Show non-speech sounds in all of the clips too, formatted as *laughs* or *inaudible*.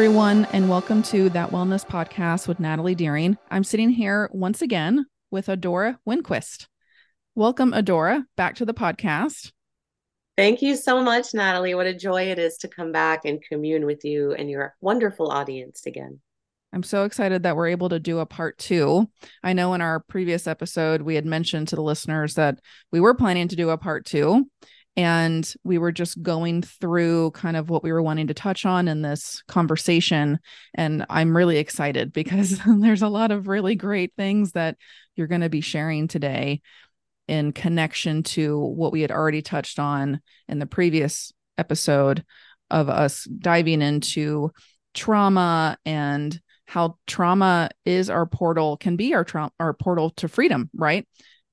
everyone, and welcome to That Wellness Podcast with Natalie Deering. I'm sitting here once again with Adora Winquist. Welcome, Adora, back to the podcast. Thank you so much, Natalie. What a joy it is to come back and commune with you and your wonderful audience again. I'm so excited that we're able to do a part two. I know in our previous episode, we had mentioned to the listeners that we were planning to do a part two, and we were just going through kind of what we were wanting to touch on in this conversation. And I'm really excited *laughs* because *laughs* there's a lot of really great things that you're going to be sharing today in connection to what we had already touched on in the previous episode of us diving into trauma and how trauma is our portal can be our trauma our portal to freedom right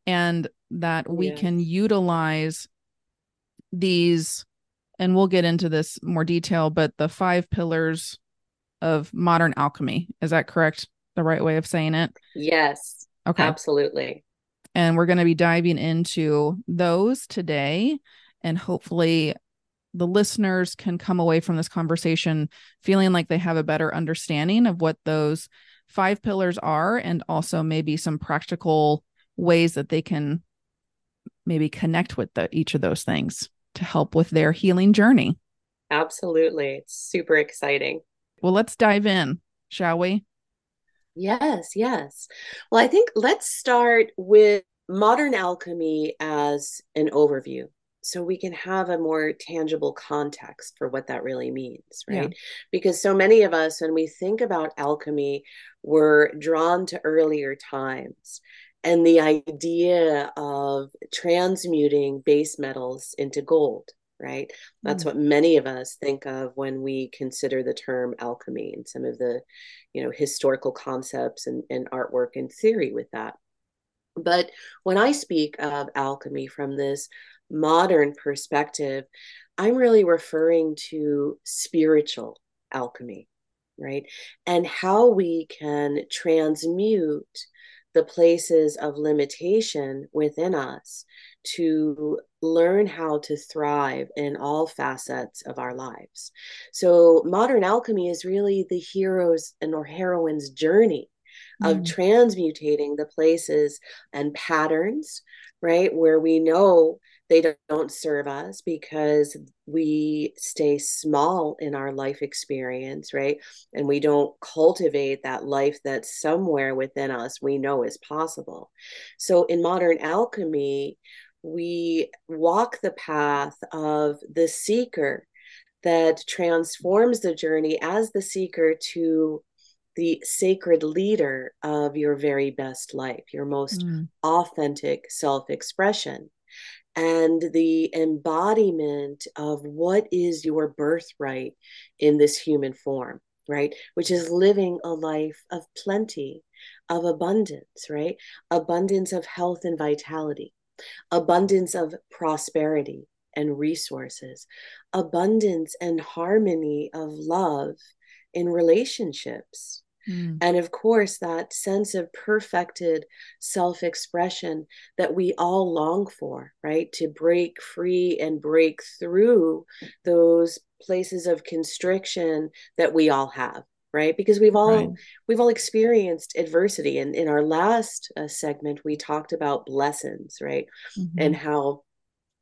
and that we can utilize these and we'll get into this more detail but the five pillars of modern alchemy is that correct? The right way of saying it? Yes. Okay. Absolutely. And we're going to be diving into those today and hopefully the listeners can come away from this conversation feeling like they have a better understanding of what those five pillars are and also maybe some practical ways that they can maybe connect with the, each of those things to help with their healing journey. Absolutely. It's super exciting. Well, let's dive in, shall we? Yes, yes. Well, I think let's start with modern alchemy as an overview so we can have a more tangible context for what that really means right yeah. because so many of us when we think about alchemy we're drawn to earlier times and the idea of transmuting base metals into gold right that's mm. what many of us think of when we consider the term alchemy and some of the you know historical concepts and, and artwork and theory with that but when i speak of alchemy from this modern perspective, I'm really referring to spiritual alchemy, right? And how we can transmute the places of limitation within us to learn how to thrive in all facets of our lives. So, modern alchemy is really the hero's and or heroine's journey of mm. transmutating the places and patterns, right, where we know they don't serve us because we stay small in our life experience right? And we don't cultivate that life that's somewhere within us we know is possible. So in modern alchemy we walk the path of the seeker that transforms the journey as the seeker to the sacred leader of your very best life, your most mm. authentic self expression and the embodiment of what is your birthright in this human form, right? Which is living a life of plenty, of abundance, right? Abundance of health and vitality, abundance of prosperity and resources, abundance and harmony of love in relationships, Mm. And of course, that sense of perfected self expression that we all long for, right? To break free and break through those places of constriction that we all have right because we've all right. we've all experienced adversity and in our last uh, segment we talked about lessons right mm-hmm. and how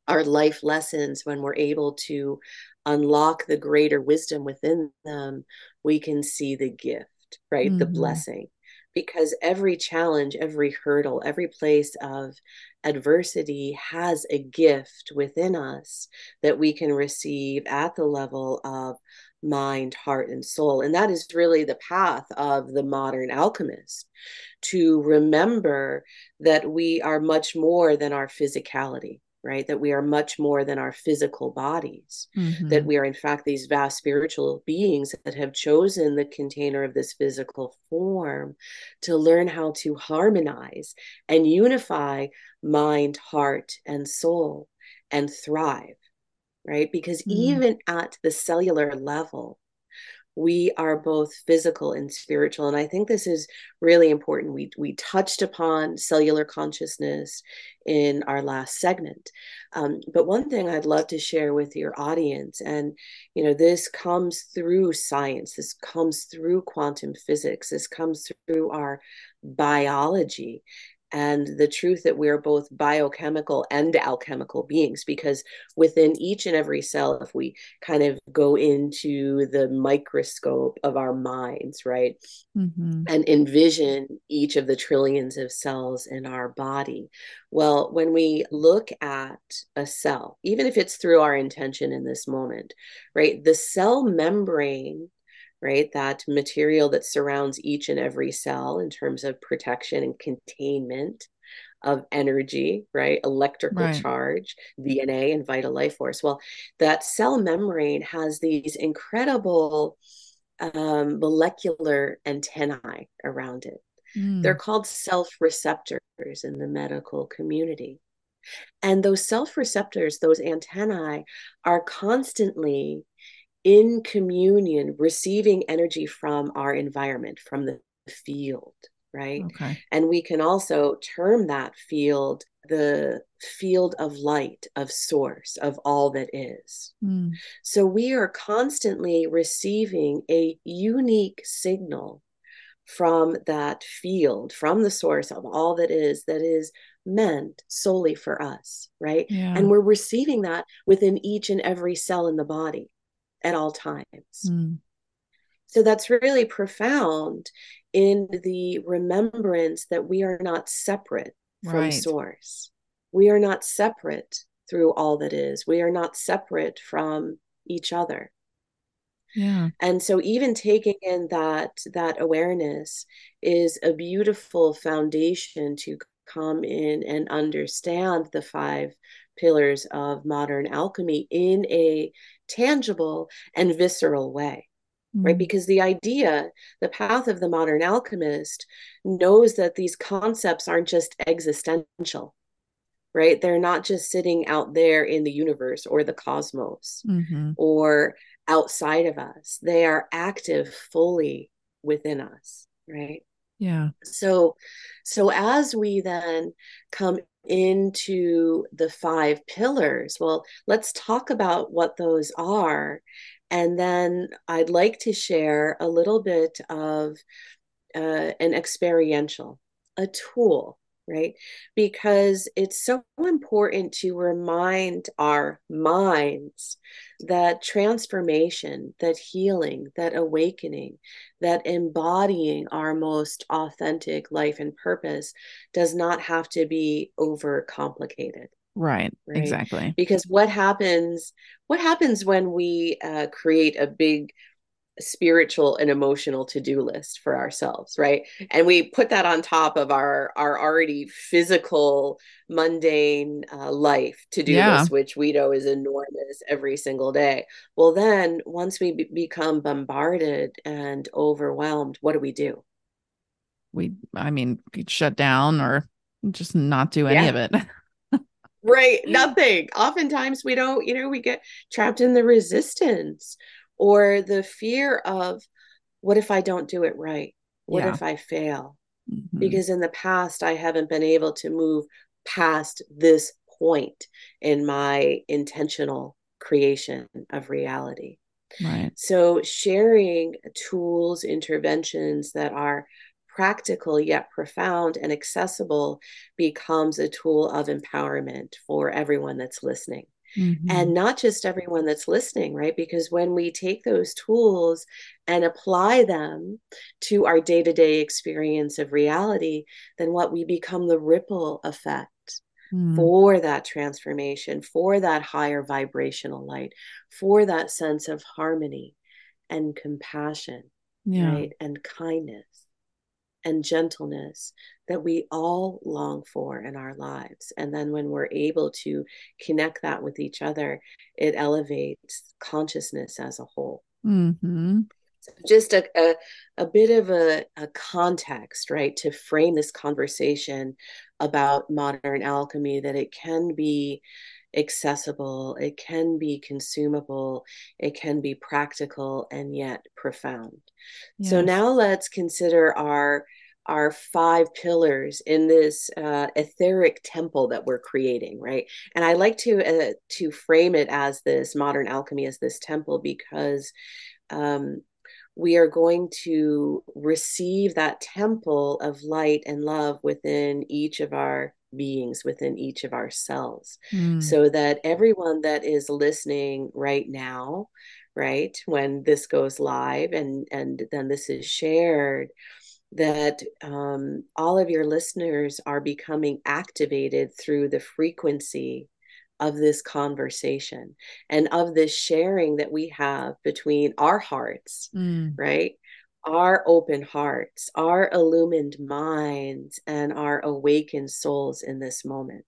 our life lessons when we're able to unlock the greater wisdom within them we can see the gift right? Mm-hmm. The blessing. Because every challenge, every hurdle, every place of adversity has a gift within us that we can receive at the level of mind, heart, and soul. And that is really the path of the modern alchemist to remember that we are much more than our physicality right? That we are much more than our physical bodies, mm-hmm. that we are, in fact, these vast spiritual beings that have chosen the container of this physical form to learn how to harmonize and unify mind, heart, and soul and thrive, right? Because mm-hmm. even at the cellular level, we are both physical and spiritual and i think this is really important. We we touched upon cellular consciousness in our last segment. Um, but one thing i'd love to share with your audience and you know this comes through science this comes through quantum physics this comes through our biology and the truth that we're both biochemical and alchemical beings because within each and every cell if we kind of go into the microscope of our minds right mm-hmm. and envision each of the trillions of cells in our body well when we look at a cell even if it's through our intention in this moment right the cell membrane right? That material that surrounds each and every cell in terms of protection and containment of energy, right? Electrical right. charge, DNA, and vital life force. Well, that cell membrane has these incredible um, molecular antennae around it. Mm. They're called cell receptors in the medical community. And those cell receptors, those antennae, are constantly in communion, receiving energy from our environment, from the field, right? Okay. And we can also term that field the field of light, of source, of all that is. Mm. So we are constantly receiving a unique signal from that field, from the source of all that is, that is meant solely for us, right? Yeah. And we're receiving that within each and every cell in the body at all times. Mm. So that's really profound in the remembrance that we are not separate from right. source. We are not separate through all that is. We are not separate from each other. Yeah. And so even taking in that that awareness is a beautiful foundation to come in and understand the five pillars of modern alchemy in a tangible and visceral way right mm. because the idea the path of the modern alchemist knows that these concepts aren't just existential right they're not just sitting out there in the universe or the cosmos mm-hmm. or outside of us they are active fully within us right yeah so so as we then come into the five pillars. Well, let's talk about what those are. And then I'd like to share a little bit of uh, an experiential, a tool right? Because it's so important to remind our minds that transformation, that healing, that awakening, that embodying our most authentic life and purpose does not have to be over complicated. Right, right, exactly. Because what happens what happens when we uh, create a big spiritual and emotional to-do list for ourselves right? And we put that on top of our our already physical mundane uh, life to-do yeah. list which we know is enormous every single day. Well then once we be- become bombarded and overwhelmed what do we do? We i mean shut down or just not do any yeah. of it. *laughs* Right nothing. Oftentimes we don't you know we get trapped in the resistance or the fear of what if I don't do it right? What yeah. if I fail? Mm-hmm. Because in the past, I haven't been able to move past this point in my intentional creation of reality. Right. So, sharing tools, interventions that are practical yet profound and accessible becomes a tool of empowerment for everyone that's listening. Mm-hmm. And not just everyone that's listening, right? Because when we take those tools and apply them to our day to day experience of reality, then what we become the ripple effect Mm. for that transformation, for that higher vibrational light, for that sense of harmony and compassion, yeah. right? And kindness and gentleness that we all long for in our lives. And then when we're able to connect that with each other, it elevates consciousness as a whole. Mm-hmm. So just a, a, a, bit of a, a context, right, to frame this conversation about modern alchemy, that it can be accessible, it can be consumable, it can be practical and yet profound. Yes. So now let's consider our our five pillars in this uh, etheric temple that we're creating right and i like to uh, to frame it as this modern alchemy as this temple because um, we are going to receive that temple of light and love within each of our beings within each of ourselves mm. so that everyone that is listening right now right when this goes live and and then this is shared that um, all of your listeners are becoming activated through the frequency of this conversation and of this sharing that we have between our hearts, mm. right? Our open hearts, our illumined minds, and our awakened souls in this moment.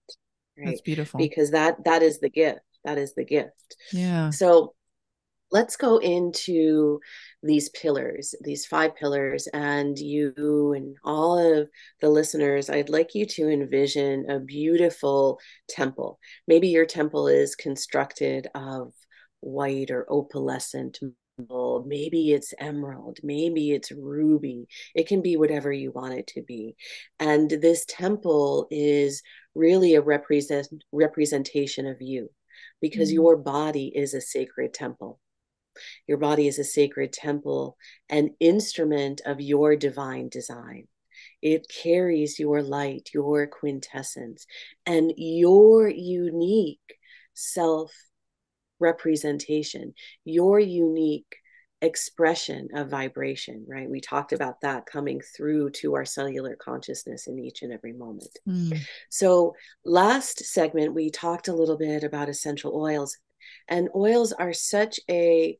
Right? That's beautiful. Because that that is the gift. That is the gift. Yeah. So let's go into these pillars, these five pillars, and you and all of the listeners, I'd like you to envision a beautiful temple. Maybe your temple is constructed of white or opalescent maybe it's emerald. Maybe it's ruby. It can be whatever you want it to be. And this temple is really a represent representation of you because mm-hmm. your body is a sacred temple your body is a sacred temple, an instrument of your divine design. It carries your light, your quintessence, and your unique self representation, your unique expression of vibration, right? We talked about that coming through to our cellular consciousness in each and every moment. Mm. So, last segment, we talked a little bit about essential oils and oils are such a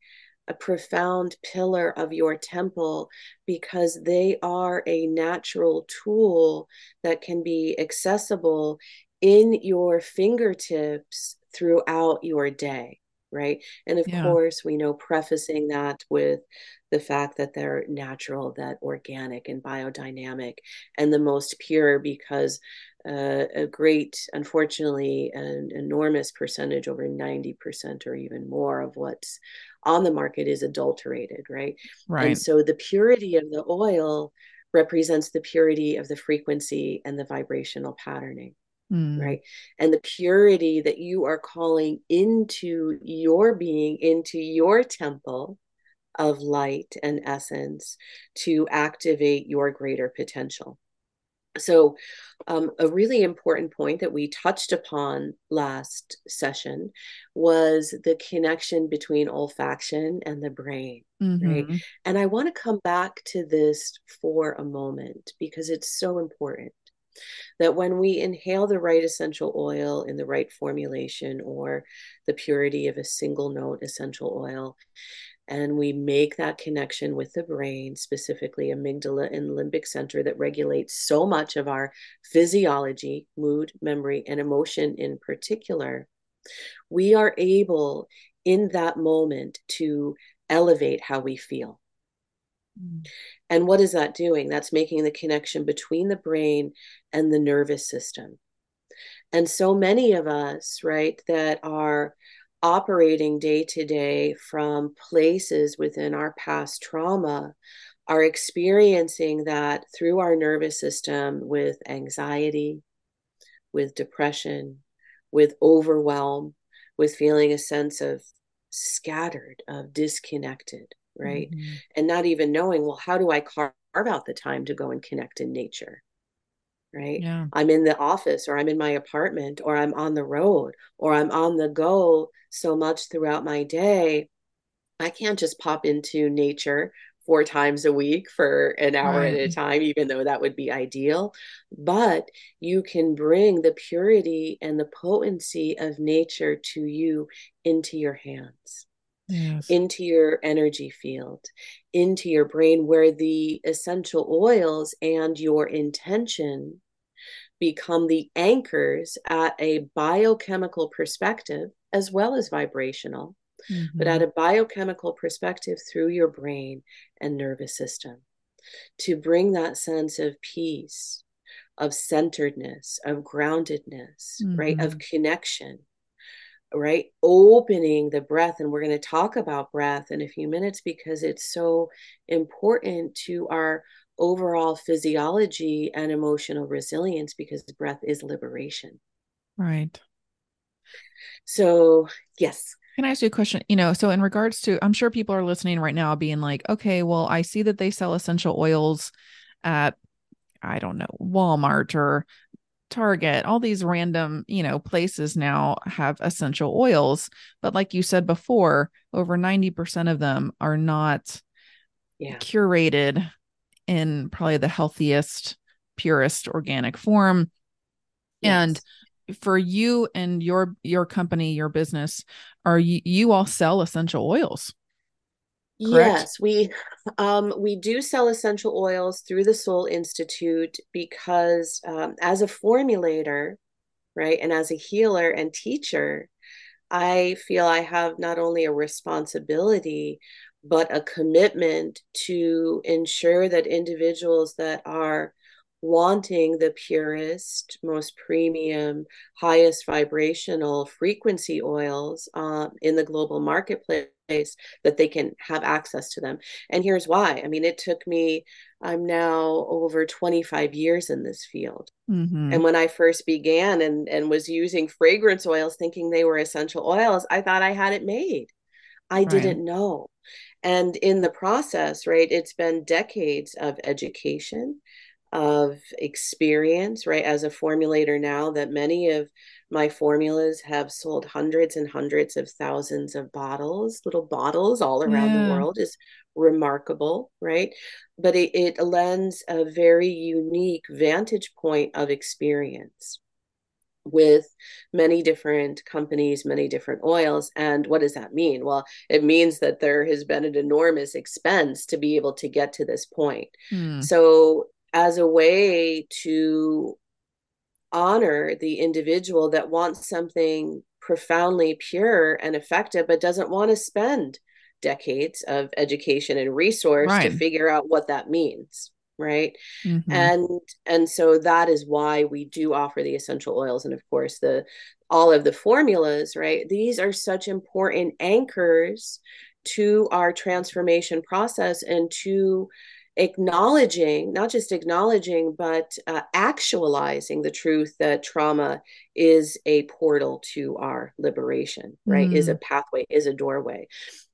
a profound pillar of your temple because they are a natural tool that can be accessible in your fingertips throughout your day right and of yeah. course we know prefacing that with the fact that they're natural that organic and biodynamic and the most pure because uh, a great, unfortunately, an enormous percentage, over 90% or even more of what's on the market is adulterated, right? Right. And so the purity of the oil represents the purity of the frequency and the vibrational patterning. Mm. Right. And the purity that you are calling into your being, into your temple of light and essence to activate your greater potential. So, um, a really important point that we touched upon last session was the connection between olfaction and the brain, mm-hmm. right? And I want to come back to this for a moment because it's so important that when we inhale the right essential oil in the right formulation or the purity of a single note essential oil, and we make that connection with the brain, specifically amygdala and limbic center that regulates so much of our physiology, mood, memory, and emotion in particular, we are able in that moment to elevate how we feel. Mm. And what is that doing? That's making the connection between the brain and the nervous system. And so many of us, right, that are operating day to day from places within our past trauma are experiencing that through our nervous system with anxiety, with depression, with overwhelm, with feeling a sense of scattered, of disconnected, right? Mm-hmm. And not even knowing, well, how do I carve out the time to go and connect in nature? Right? Yeah. I'm in the office or I'm in my apartment or I'm on the road or I'm on the go so much throughout my day. I can't just pop into nature four times a week for an hour right. at a time, even though that would be ideal. But you can bring the purity and the potency of nature to you into your hands. Yes. into your energy field, into your brain, where the essential oils and your intention become the anchors at a biochemical perspective as well as vibrational, mm-hmm. but at a biochemical perspective through your brain and nervous system to bring that sense of peace, of centeredness, of groundedness, mm-hmm. right, of mm-hmm. connection right? Opening the breath. And we're going to talk about breath in a few minutes because it's so important to our overall physiology and emotional resilience because breath is liberation. Right. So, yes. Can I ask you a question? You know, so in regards to, I'm sure people are listening right now being like, okay, well, I see that they sell essential oils at, I don't know, Walmart or Target, all these random, you know, places now have essential oils. But like you said before, over 90% of them are not yeah. curated in probably the healthiest, purest organic form. Yes. And for you and your your company, your business, are you you all sell essential oils? Correct? Yes, we um, we do sell essential oils through the Soul Institute because um, as a formulator, right, and as a healer and teacher, I feel I have not only a responsibility but a commitment to ensure that individuals that are wanting the purest, most premium, highest vibrational frequency oils uh, in the global marketplace that they can have access to them. And here's why. I mean, it took me, I'm now over 25 years in this field. Mm-hmm. And when I first began and, and was using fragrance oils thinking they were essential oils, I thought I had it made. I right. didn't know. And in the process, right, it's been decades of education of experience, right? As a formulator now, that many of my formulas have sold hundreds and hundreds of thousands of bottles, little bottles all around yeah. the world is remarkable, right? But it, it lends a very unique vantage point of experience with many different companies, many different oils. And what does that mean? Well, it means that there has been an enormous expense to be able to get to this point. Mm. So as a way to honor the individual that wants something profoundly pure and effective, but doesn't want to spend decades of education and resource right. to figure out what that means right mm-hmm. and and so that is why we do offer the essential oils and of course the all of the formulas right these are such important anchors to our transformation process and to acknowledging, not just acknowledging, but uh, actualizing the truth that trauma is a portal to our liberation, right? Mm. Is a mm. pathway, is a doorway,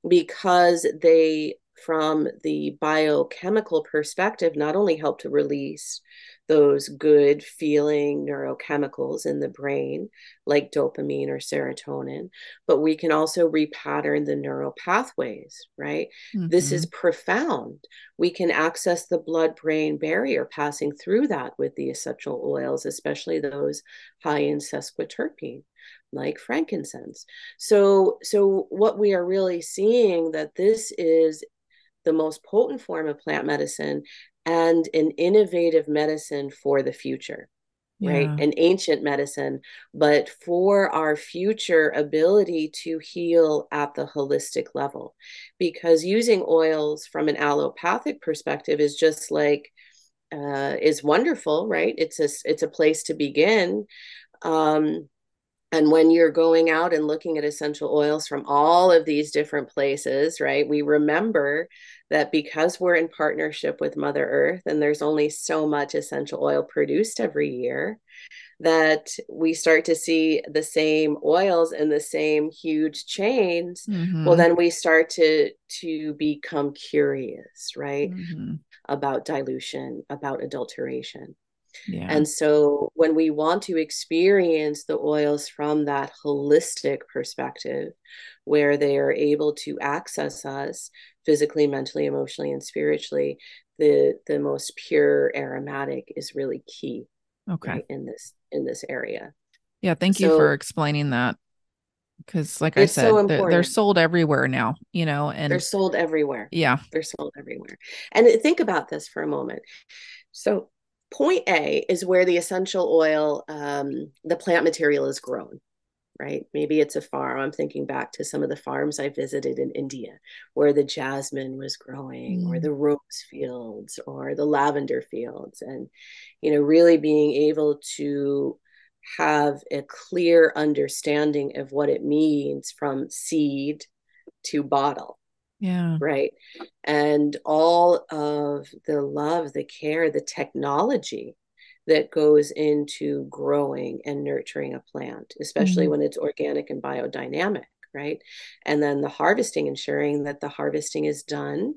because they, from the biochemical perspective, not only help to release those good feeling neurochemicals in the brain, like dopamine or serotonin, but we can also repattern the neural pathways, right? Mm-hmm. This is mm-hmm. profound. We can access the blood brain barrier passing through that with the essential oils, especially those high in sesquiterpene like frankincense. So so what we are really seeing that this is the most potent form of plant medicine and an innovative medicine for the future yeah. right an ancient medicine but for our future ability to heal at the holistic level. Because using oils from an allopathic perspective is just like uh, is wonderful right? It's a it's a place to begin. Um, and when you're going out and looking at essential oils from all of these different places, right, we remember that because we're in partnership with Mother Earth and there's only so much essential oil produced every year, that we start to see the same oils in the same huge chains mm-hmm. well then we start to to become curious right mm-hmm. about dilution about adulteration yeah. And so when we want to experience the oils from that holistic perspective, where they are able to access us physically, mentally, emotionally, and spiritually, the the most pure aromatic is really key. Okay. Right, in this in this area. Yeah, thank so, you for explaining that. Because, like I said, so they're, they're, sold everywhere now, you know, and they're sold everywhere. Yeah, they're sold everywhere. And uh, think about this for a moment. So, point A is where the essential oil, um, the plant material is grown, right? Maybe it's a farm. I'm thinking back to some of the farms I visited in India where the jasmine was growing, mm. or the rose fields, or the lavender fields. And, you know, really being able to have a clear understanding of what it means from seed to bottle. Yeah. Right. And all of the love, the care, the technology that goes into growing and nurturing a plant, especially mm-hmm. when it's organic and biodynamic. Right. And then the harvesting, ensuring that the harvesting is done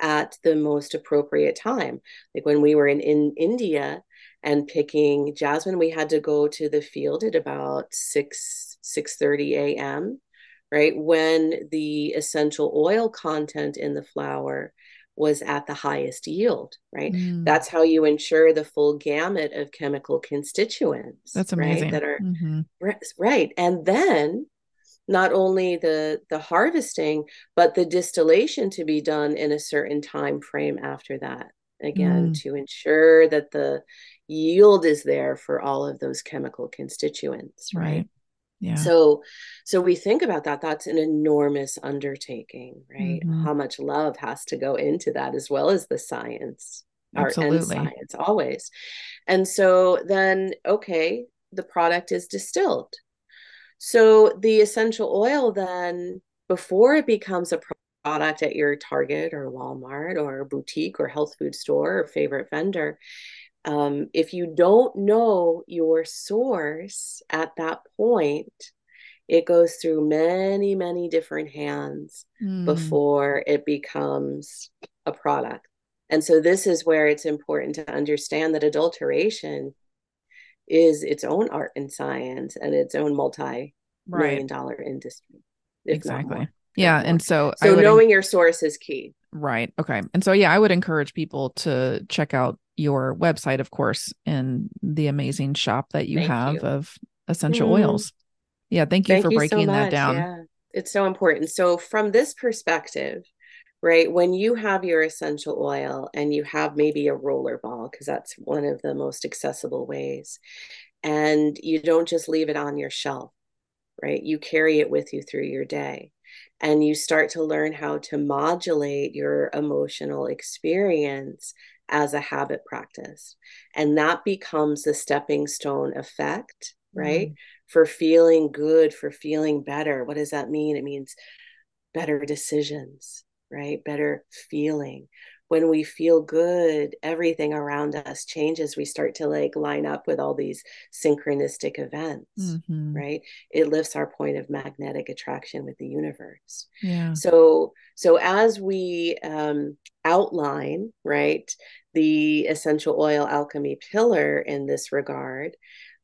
at the most appropriate time. Like when we were in, in India and picking jasmine, we had to go to the field at about 6 6 30 a.m. right when the essential oil content in the flower was at the highest yield right mm. that's how you ensure the full gamut of chemical constituents that's amazing right, that are mm-hmm. right and then not only the the harvesting but the distillation to be done in a certain time frame after that again mm. to ensure that the yield is there for all of those chemical constituents right, right. Yeah so so we think about that that's an enormous undertaking right mm-hmm. how much love has to go into that as well as the science Absolutely. art and science always and so then okay the product is distilled so the essential oil then, before it becomes a product at your Target or Walmart or boutique or health food store or favorite vendor, um, if you don't know your source at that point, it goes through many, many different hands mm. before it becomes a product. And so, this is where it's important to understand that adulteration is its own art and science and its own multi million right. dollar industry. Exactly. Yeah. And so, so knowing your source is key. Right. Okay. And so, yeah, I would encourage people to check out your website, of course, and the amazing shop that you thank have you. of essential mm-hmm. oils. Yeah. Thank you thank for you breaking so that down. Yeah. It's so important. So, from this perspective, right when you have your essential oil and you have maybe a roller ball because that's one of the most accessible ways and you don't just leave it on your shelf right you carry it with you through your day and you start to learn how to modulate your emotional experience as a habit practice and that becomes the stepping stone effect right mm. for feeling good for feeling better what does that mean it means better decisions right? Better feeling. When we feel good, everything around us changes. We start to like line up with all these synchronistic events, mm-hmm. right? It lifts our point of magnetic attraction with the universe. Yeah. So, so as we um, outline, right, the essential oil alchemy pillar in this regard,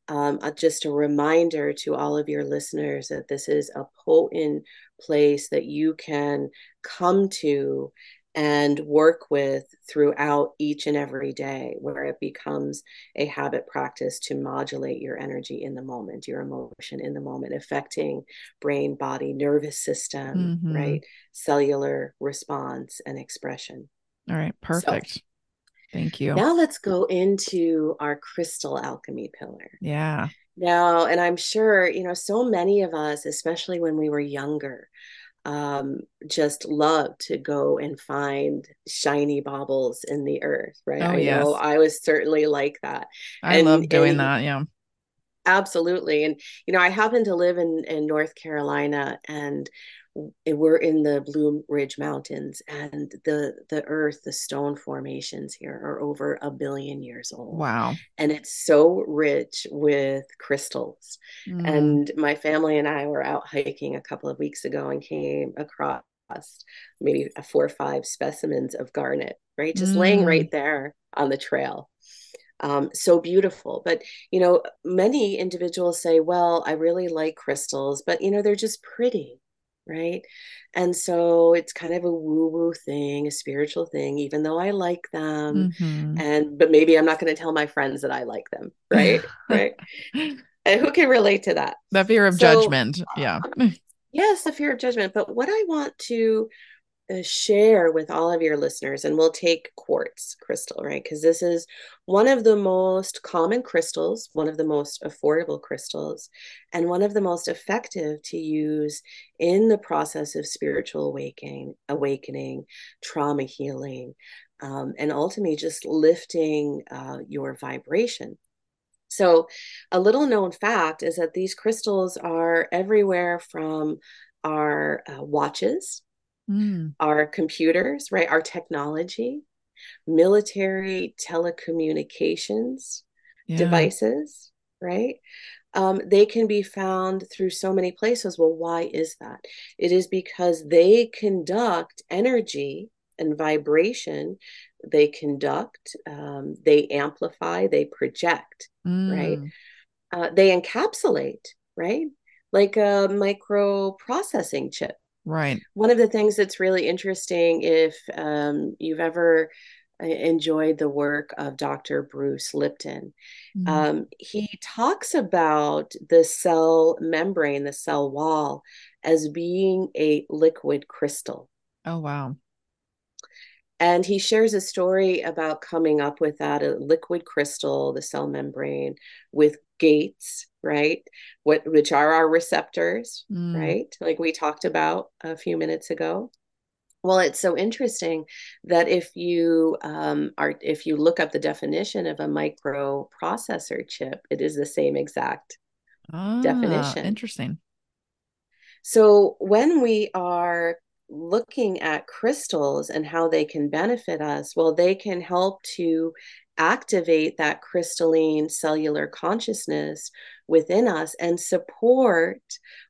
um, uh, just a reminder to all of your listeners that this is a potent place that you can come to and work with throughout each and every day, where it becomes a habit practice to modulate your energy in the moment, your emotion in the moment, affecting brain, body, nervous system, mm-hmm. right? Cellular response and expression. All right, perfect. So, Thank you. Now let's go into our crystal alchemy pillar. Yeah. Now, and I'm sure, you know, so many of us, especially when we were younger, um, just love to go and find shiny baubles in the earth, right? Oh, I yes. know I was certainly like that. I and, love doing and, that. Yeah. Absolutely. And, you know, I happen to live in, in North Carolina and we're in the Blue Ridge Mountains, and the the earth, the stone formations here are over a billion years old. Wow! And it's so rich with crystals. Mm. And my family and I were out hiking a couple of weeks ago and came across maybe four or five specimens of garnet, right, just mm. laying right there on the trail. Um, so beautiful. But, you know, many individuals say, well, I really like crystals, but, you know, they're just pretty right? And so it's kind of a woo woo thing, a spiritual thing, even though I like them. Mm-hmm. And, but maybe I'm not going to tell my friends that I like them, right? *laughs* right. And who can relate to that? The fear of so, judgment. Yeah. yes, the fear of judgment. But what I want to share with all of your listeners and we'll take quartz crystal right? Because this is one of the most common crystals one of the most affordable crystals and one of the most effective to use in the process of spiritual awakening awakening trauma healing um, and ultimately just lifting uh, your vibration. So, a little known fact is that these crystals are everywhere from our uh, watches, mm. our computers, right? Our technology, military telecommunications yeah. devices, right? Um, they can be found through so many places. Well, why is that? It is because they conduct energy and vibration. They conduct, um, they amplify, they project, mm. right? Uh, they encapsulate, right? Like a microprocessing chip. Right. One of the things that's really interesting, if um, you've ever enjoyed the work of Dr. Bruce Lipton. Mm-hmm. Um, he talks about the cell membrane, the cell wall, as being a liquid crystal. Oh, wow. And he shares a story about coming up with that a liquid crystal, the cell membrane, with gates, right? What which are our receptors, mm. right? Like we talked about a few minutes ago. Well, it's so interesting that if you um, are if you look up the definition of a microprocessor chip, it is the same exact ah, definition. Interesting. So when we are looking at crystals and how they can benefit us, well, they can help to activate that crystalline cellular consciousness within us and support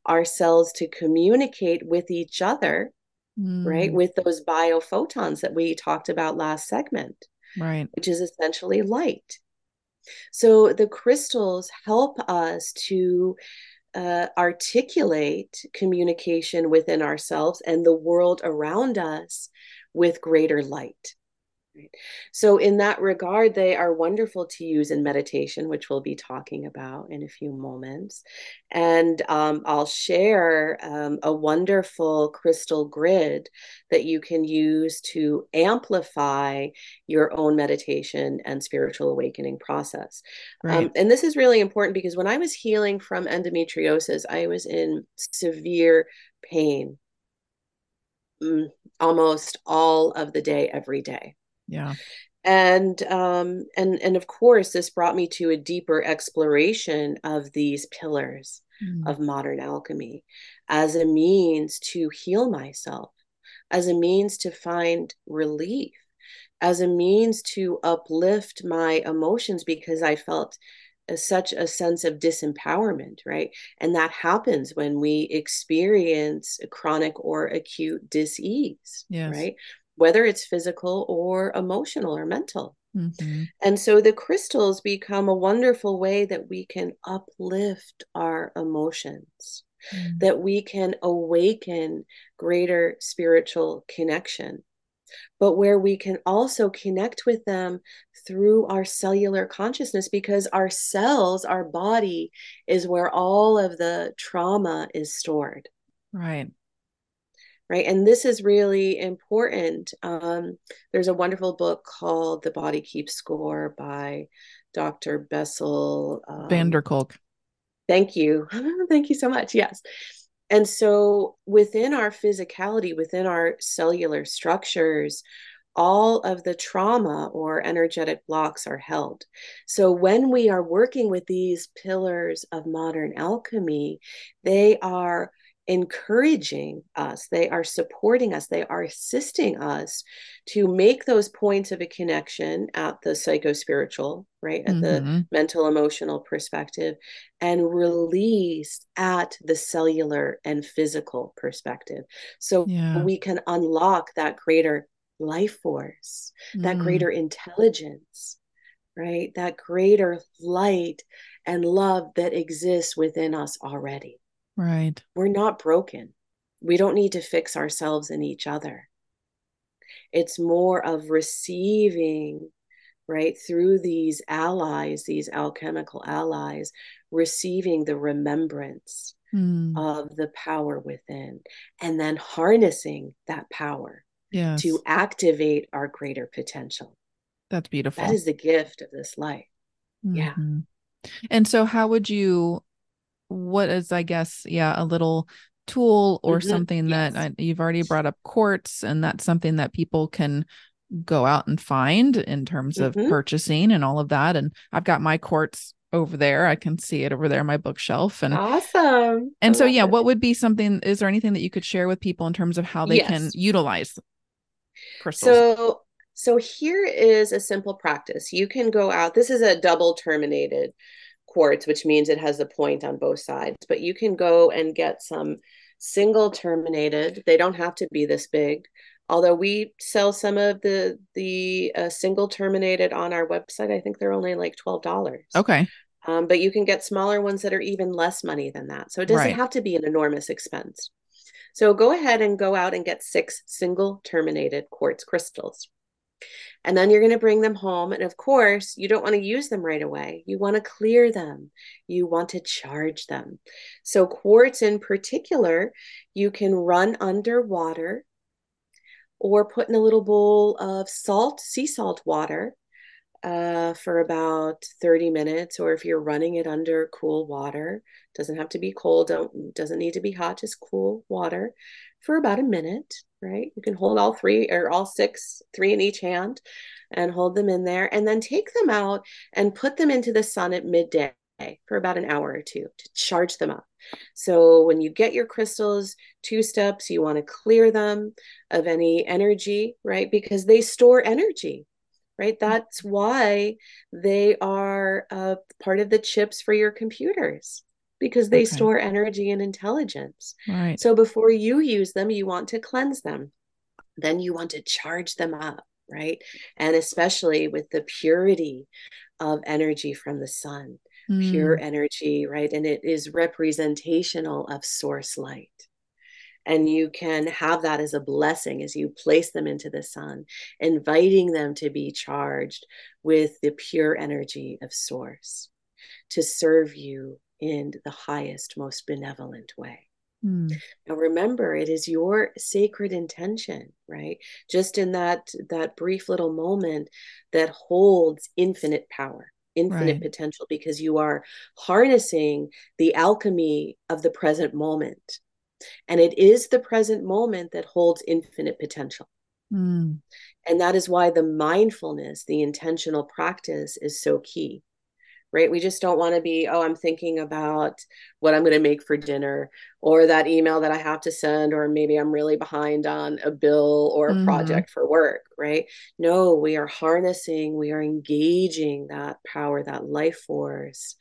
our cells to communicate with each other mm. right? With those biophotons that we talked about last segment, right? Which is essentially light. So the crystals help us to uh, articulate communication within ourselves and the world around us with greater light. Right. So, in that regard, they are wonderful to use in meditation, which we'll be talking about in a few moments. And um, I'll share um, a wonderful crystal grid that you can use to amplify your own meditation and spiritual awakening process. Um, right. Um, and this is really important because when I was healing from endometriosis, I was in severe pain mm, almost all of the day, every day yeah and um and and of course this brought me to a deeper exploration of these pillars mm. of modern alchemy as a means to heal myself as a means to find relief as a means to uplift my emotions because i felt such a sense of disempowerment right and that happens when we experience a chronic or acute disease yes. right whether it's physical or emotional or mental. Mm-hmm. And so the crystals become a wonderful way that we can uplift our emotions, mm-hmm. that we can awaken greater spiritual connection, but where we can also connect with them through our cellular consciousness because our cells, our body, is where all of the trauma is stored. Right right? And this is really important. Um, there's a wonderful book called the body keeps score by dr bessel um, van der kolk. Thank you. *laughs* Thank you so much. Yes. And so within our physicality within our cellular structures all of the trauma or energetic blocks are held. So, when we are working with these pillars of modern alchemy, they are encouraging us, they are supporting us, they are assisting us to make those points of a connection at the psycho spiritual, right, at mm-hmm. the mental emotional perspective, and release at the cellular and physical perspective. So yeah. we can unlock that greater life force, mm. that greater intelligence, right, that greater light and love that exists within us already. Right. We're not broken. We don't need to fix ourselves and each other. It's more of receiving, right, through these allies, these alchemical allies, receiving the remembrance mm. of the power within and then harnessing that power yes. to activate our greater potential. That's beautiful. That is the gift of this life. Mm-hmm. Yeah. And so, how would you what is i guess yeah a little tool or mm-hmm. something yes. that I, you've already brought up quartz and that's something that people can go out and find in terms of mm-hmm. purchasing and all of that and i've got my quartz over there. I can see it over there on my bookshelf. And awesome. And so yeah, it. what would be something is there anything that you could share with people in terms of how they yes. can utilize crystals? So so here is a simple practice. You can go out. This is a double terminated quartz, which means it has a point on both sides, but you can go and get some single terminated. They don't have to be this big. Although we sell some of the the uh, single terminated on our website i think they're only like $12 okay. Um, but you can get smaller ones that are even less money than that. So it doesn't right. have to be an enormous expense. So go ahead and go out and get six single terminated quartz crystals and then you're going to bring them home. And of course, you don't want to use them right away. You want to clear them. You want to charge them. So, quartz in particular, you can run under water or put in a little bowl of salt, sea salt water uh, for about 30 minutes. Or if you're running it under cool water, doesn't have to be cold, don't, doesn't need to be hot, just cool water for about a minute, right? You can hold all three or all six, three in each hand, and hold them in there. And then take them out and put them into the sun at midday for about an hour or two to charge them up. So when you get your crystals, two steps, you want to clear them of any energy, right? Because they store energy, right? That's why they are uh, part of the chips for your computers because they okay. store energy and intelligence. Right. So before you use them, you want to cleanse them. Then you want to charge them up, right? And especially with the purity of energy from the sun mm. pure energy, right? And it is representational of source light. And you can have that as a blessing as you place them into the sun, inviting them to be charged with the pure energy of source to serve you in the highest, most benevolent way. Mm. Now remember, it is your sacred intention, right? Just in that that brief little moment that holds infinite power infinite right. potential because you are harnessing the alchemy of the present moment. And it is the present moment that holds infinite potential. Mm. And that is why the mindfulness, the intentional practice is so key right? We just don't want to be, oh, I'm thinking about what I'm going to make for dinner or that email that I have to send, or maybe I'm really behind on a bill or a mm. project for work, right? No, we are harnessing, we are engaging that power, that life force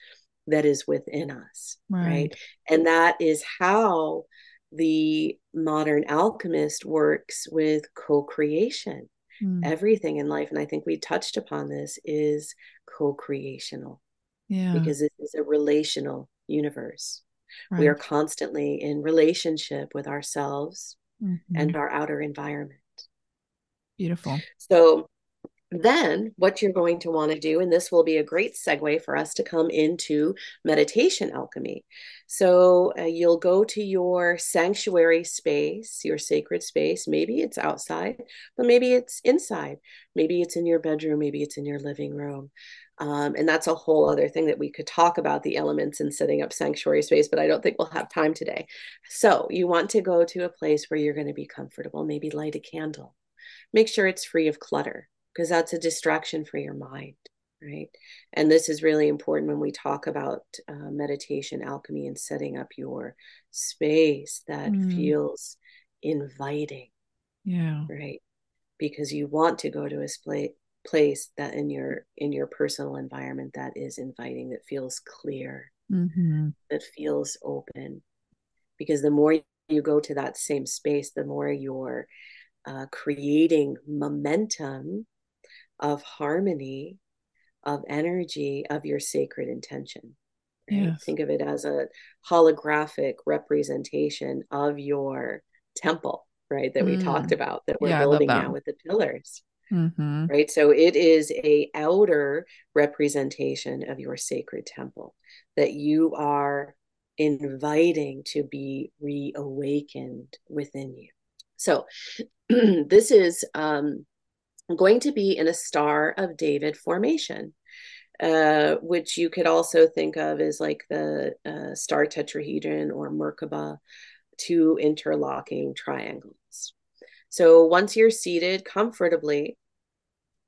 that is within us, right? right? And that is how the modern alchemist works with co creation. Mm. Everything in life, and I think we touched upon this, is co creational yeah. because it is a relational universe. Right. We are constantly in relationship with ourselves mm-hmm. and our outer environment. Beautiful. So then what you're going to want to do and this will be a great segue for us to come into meditation alchemy so uh, you'll go to your sanctuary space your sacred space maybe it's outside but maybe it's inside maybe it's in your bedroom maybe it's in your living room um, and that's a whole other thing that we could talk about the elements in setting up sanctuary space, but I don't think we'll have time today. So you want to go to a place where you're going to be comfortable, maybe light a candle. Make sure it's free of clutter because that's a distraction for your mind, right? And this is really important when we talk about uh, meditation, alchemy, and setting up your space that mm. feels inviting. Yeah. Right. Because you want to go to a place place that in your in your personal environment that is inviting that feels clear mm-hmm. that feels open because the more you go to that same space the more you're uh, creating momentum of harmony of energy of your sacred intention right? yes. think of it as a holographic representation of your temple right that we mm. talked about that we're yeah, building now with the pillars Mm-hmm. Right. So it is a outer representation of your sacred temple that you are inviting to be reawakened within you. So *clears throat* this is um, going to be in a Star of David formation. Uh, which you could also think of as like the uh, star tetrahedron or Merkaba, two interlocking triangles. So once you're seated comfortably,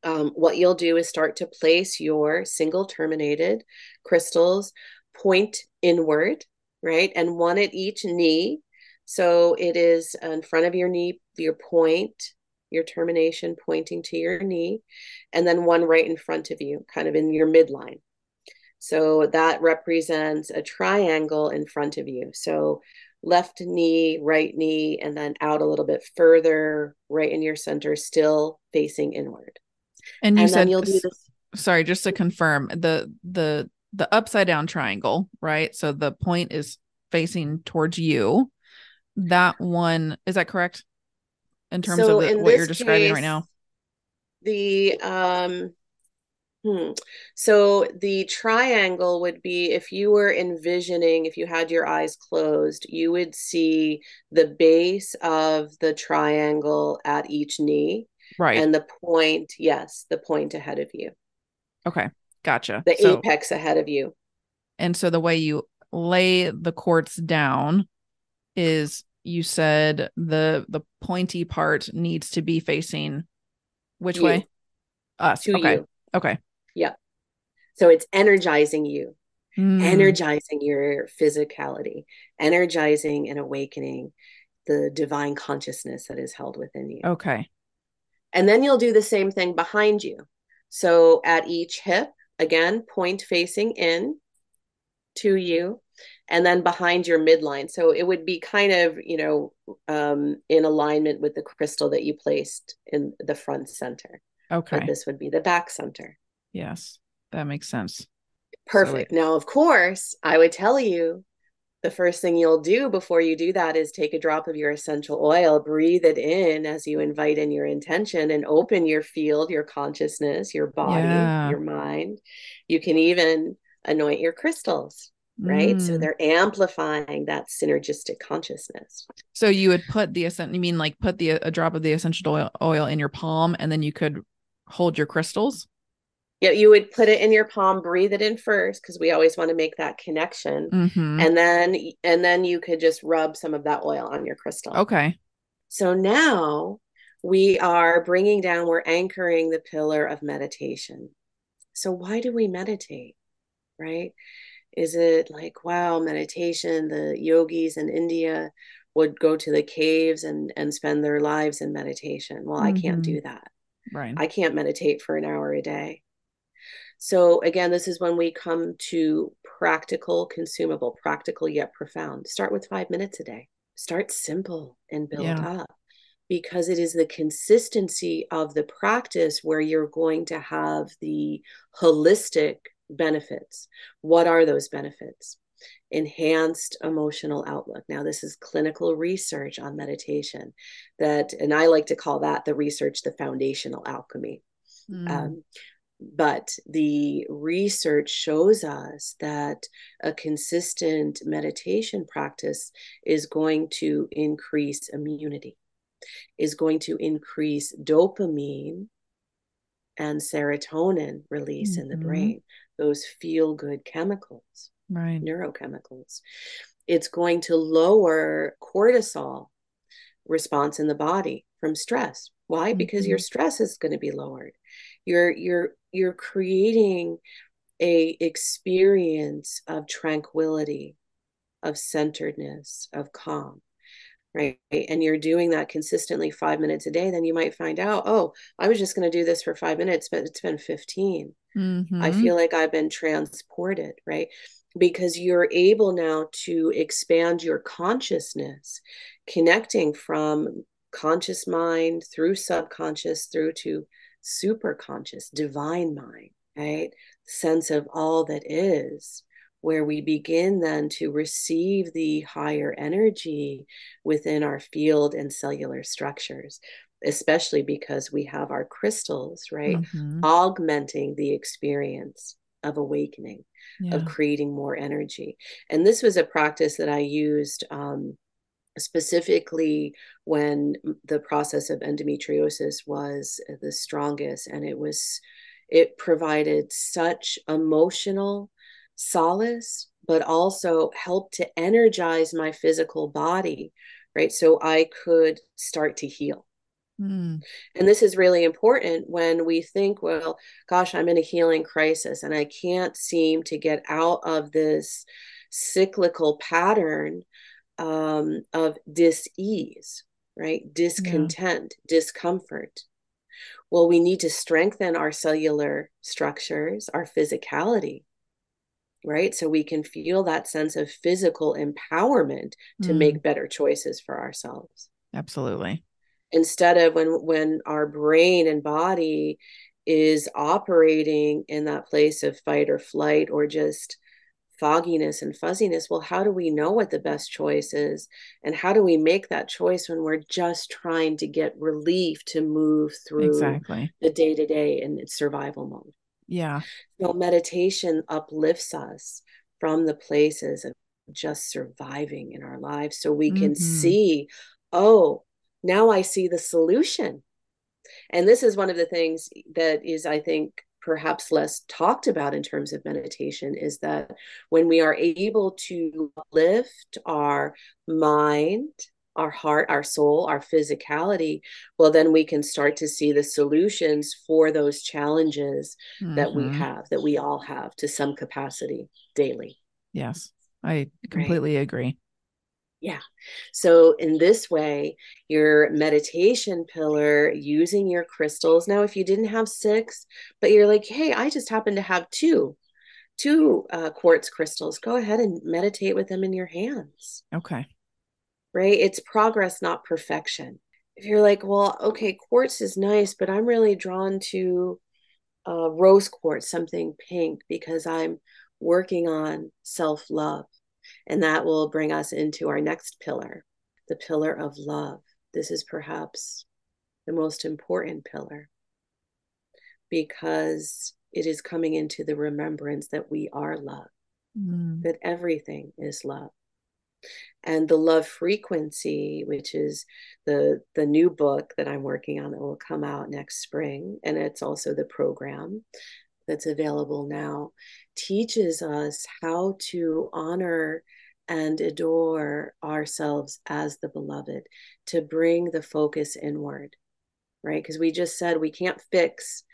um, what you'll do is start to place your single terminated crystals point inward, right? And one at each knee. So it is in front of your knee, your point, your termination pointing to your knee, and then one right in front of you, kind of in your midline. So that represents a triangle in front of you. So left knee, right knee, and then out a little bit further, right in your center, still facing inward. And you and said you'll do this. Sorry, just to confirm the the the upside down triangle, right? So the point is facing towards you. That one is that correct? In terms so of the, what you're describing case, right now. The um Hmm. So the triangle would be if you were envisioning, if you had your eyes closed, you would see the base of the triangle at each knee. Right. And the point, yes, the point ahead of you. Okay. Gotcha. The so, apex ahead of you. And so the way you lay the quartz down is you said the the pointy part needs to be facing which you. way? Us. To okay. You. Okay. Yep. So it's energizing you, mm. energizing your physicality, energizing and awakening the divine consciousness that is held within you. Okay. And then you'll do the same thing behind you. So at each hip, again, point facing in to you, and then behind your midline. So it would be kind of, you know, um, in alignment with the crystal that you placed in the front center. Okay. But this would be the back center. Yes, that makes sense. Perfect. So now, of course, I would tell you the first thing you'll do before you do that is take a drop of your essential oil, breathe it in as you invite in your intention, and open your field, your consciousness, your body, yeah. your mind. You can even anoint your crystals, right? Mm. So they're amplifying that synergistic consciousness. So you would put the essential, you mean like put the a drop of the essential oil, oil in your palm, and then you could hold your crystals? You, know, you would put it in your palm breathe it in first because we always want to make that connection. Mm-hmm. and then and then you could just rub some of that oil on your crystal. Okay. So now we are bringing down we're anchoring the pillar of meditation. So why do we meditate right? Is it like wow meditation the yogis in india would go to the caves and and spend their lives in meditation. Well mm-hmm. i can't mm-hmm. do that. Right. I can't meditate for an hour a day so again, this is when we come to practical, consumable, practical yet profound. Start with five minutes a day. Start simple and build yeah. up because it is the consistency of the practice where you're going to have the holistic benefits. What are those benefits? Enhanced emotional outlook. Now, this is clinical research on meditation that, and I like to call that the research, the foundational alchemy. Mm. Um, but the research shows us that a consistent meditation practice is going to increase immunity, is going to increase dopamine and serotonin release mm-hmm. in the mm-hmm. brain, those feel good chemicals, right? Neurochemicals. It's going to lower cortisol response in the body from stress. Why? Mm-hmm. Because your mm-hmm. stress is going to be lowered. You're you're you're creating a experience of tranquility of centeredness of calm right? And you're doing that consistently five minutes a day then you might find out oh i was just going to do this for five minutes but it's been 15 mm-hmm. i feel like i've been transported right? Because you're able now to expand your consciousness connecting from conscious mind through subconscious through to super conscious, divine mind, right? Sense of all that is, where we begin then to receive the higher energy within our field and cellular structures, especially because we have our crystals, right? Mm-hmm. Augmenting the experience of awakening, yeah. of creating more energy. And this was a practice that I used. Um, specifically when the process of endometriosis was the strongest and it was it provided such emotional solace but also helped to energize my physical body right so i could start to heal Mm. And this is really important when we think, well, gosh, I'm in a healing crisis and I can't seem to get out of this cyclical pattern um, of dis-ease, right? Discontent, yeah. discomfort. Well, we need to strengthen our cellular structures, our physicality, right? So we can feel that sense of physical empowerment to mm. make better choices for ourselves. Absolutely. Instead of when when our brain and body is operating in that place of fight or flight or just fogginess and fuzziness well how do we know what the best choice is? And how do we make that choice when we're just trying to get relief to move through exactly. the day to day in its survival mode? Yeah. So meditation uplifts us from the places of just surviving in our lives so we can mm-hmm. see oh now i see the solution. And this is one of the things that is i think perhaps less talked about in terms of meditation is that when we are able to lift our mind our heart, our soul, our physicality, well, then we can start to see the solutions for those challenges mm-hmm. that we mm-hmm. have, that we all have to some capacity daily. Yes, I completely right? agree. Yeah. So, in this way, your meditation pillar using your crystals. Now, if you didn't have six, but you're like, hey, I just happen to have two, two uh, quartz crystals, go ahead and meditate with them in your hands. Okay. Right. It's progress, not perfection. If you're like, well, okay, quartz is nice, but I'm really drawn to uh, rose quartz, something pink, because I'm working on self love and that will bring us into our next pillar, the pillar of love. This is perhaps the most important pillar because it is coming into the remembrance that we are love, mm. that everything is love. And the love frequency, which is the the new book that I'm working on that will come out next spring, and it's also the program that's available now, teaches us how to honor and adore ourselves as the beloved, to bring the focus inward, right? Because we just said we can't fix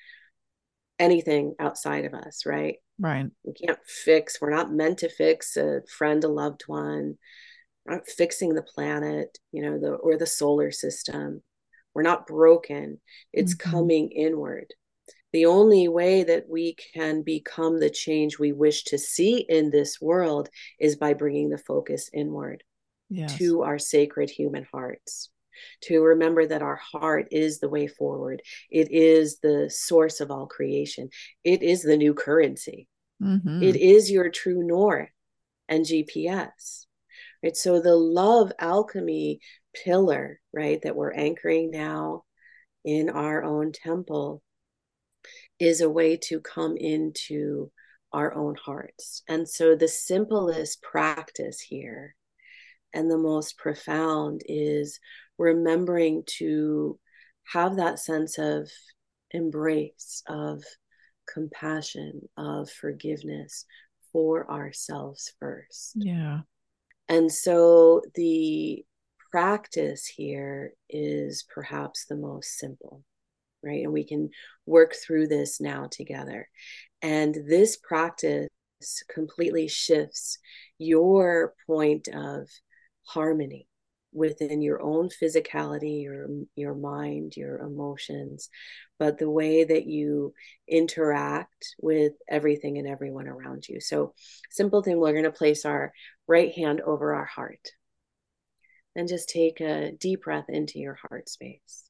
anything outside of us, right? Right. We can't fix, we're not meant to fix a friend, a loved one. We're not fixing the planet, you know, the or the solar system. We're not broken. It's mm-hmm. coming inward the only way that we can become the change we wish to see in this world is by bringing the focus inward yes. to our sacred human hearts to remember that our heart is the way forward it is the source of all creation it is the new currency mm-hmm. it is your true north and gps right so the love alchemy pillar right that we're anchoring now in our own temple is a way to come into our own hearts. And so the simplest practice here and the most profound is remembering to have that sense of embrace, of compassion, of forgiveness for ourselves first. Yeah. And so the practice here is perhaps the most simple right? And we can work through this now together. And this practice completely shifts your point of harmony within your own physicality your your mind your emotions but the way that you interact with everything and everyone around you so simple thing we're going to place our right hand over our heart and just take a deep breath into your heart space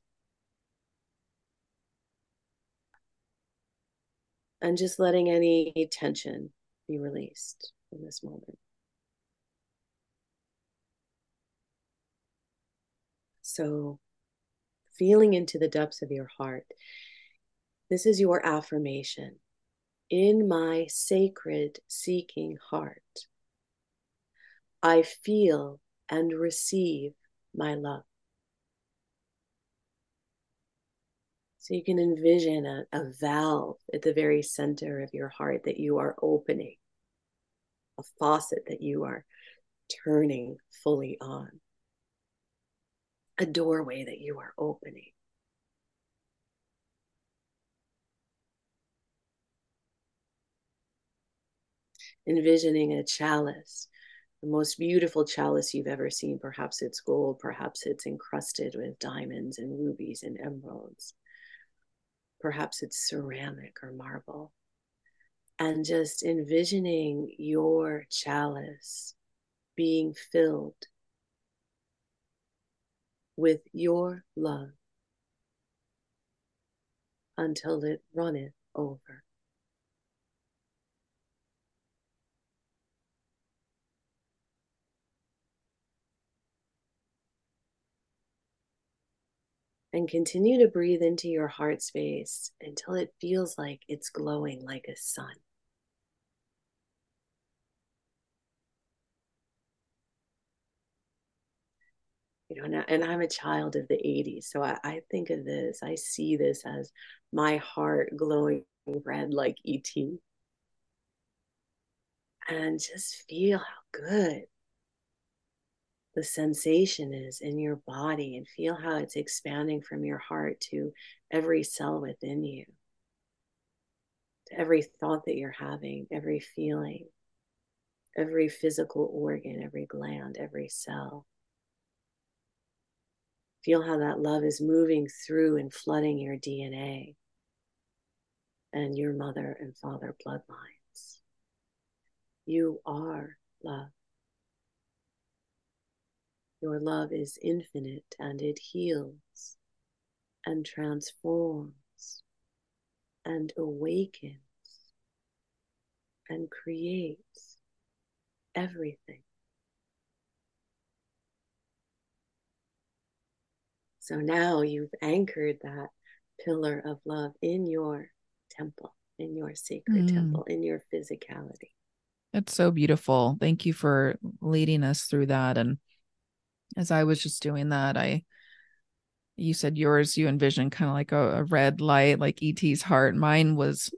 and just letting any tension be released in this moment. So, feeling into the depths of your heart, this is your affirmation. In my sacred seeking heart, I feel and receive my love. So you can envision a, a valve at the very center of your heart that you are opening, a faucet that you are turning fully on, a doorway that you are opening. Envisioning a chalice, the most beautiful chalice you've ever seen. Perhaps it's gold, perhaps it's encrusted with diamonds and rubies and emeralds. Perhaps it's ceramic or marble. And just envisioning your chalice being filled with your love until it runneth over. And continue to breathe into your heart space until it feels like it's glowing like a sun. you know, and, I'm a child of the 80s. So I, I think of this, I see this as my heart glowing red like ET. And just feel how good the sensation is in your body and feel how it's expanding from your heart to every cell within you, to every thought that you're having, every feeling, every physical organ, every gland, every cell. Feel how that love is moving through and flooding your DNA and your mother and father bloodlines. You are love. Your love is infinite and it heals and transforms and awakens and creates everything. So now you've anchored that pillar of love in your temple, in your sacred mm. temple, in your physicality. It's so beautiful. Thank you for leading us through that. And as I was just doing that, I, you said yours, you envisioned kind of like a, a red light, like ET's heart. Mine was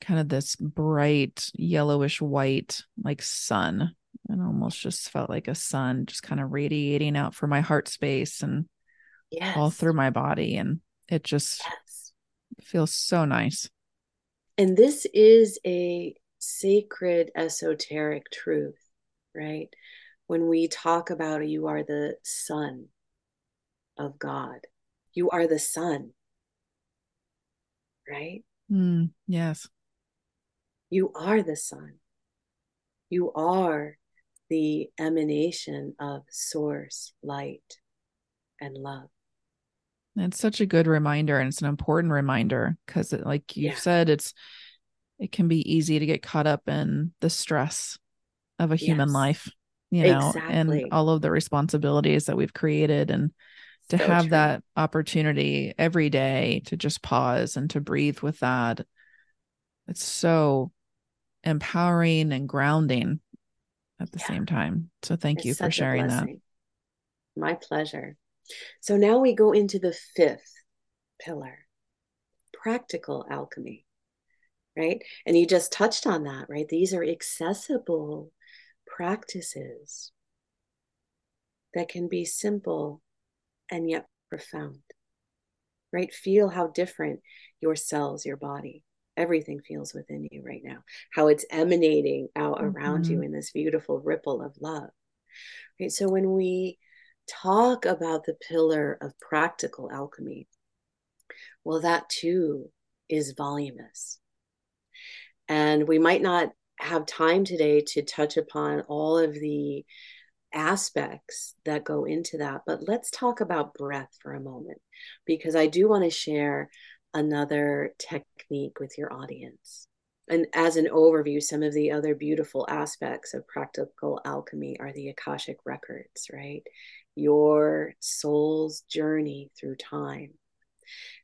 kind of this bright yellowish white, like sun. And almost just felt like a sun just kind of radiating out for my heart space. And yes. all through my body. And it just yes. feels so nice. And this is a sacred, esoteric truth, right? When we talk about you are the son of God, you are the son, right? Mm, yes. You are the Son. You are the emanation of source, light, and love. It's such a good reminder and it's an important reminder because like you yeah. said it's it can be easy to get caught up in the stress of a human yes. life, you know, exactly. and all of the responsibilities that we've created and to so have true. that opportunity every day to just pause and to breathe with that. It's so empowering and grounding at the yeah. same time. So thank it's you for sharing that. My pleasure. So now we go into the fifth pillar practical alchemy, right? And you just touched on that, right? These are accessible practices that can be simple and yet profound, right? Feel how different your cells, your body, everything feels within you right now, how it's emanating out mm-hmm. around you in this beautiful ripple of love. Right. So when we talk about the pillar of practical alchemy, well, that too is voluminous. And we might not have time today to touch upon all of the aspects that go into that, but let's talk about breath for a moment, because I do want to share another technique with your audience. And as an overview, some of the other beautiful aspects of practical alchemy are the Akashic records, right? your soul's journey through time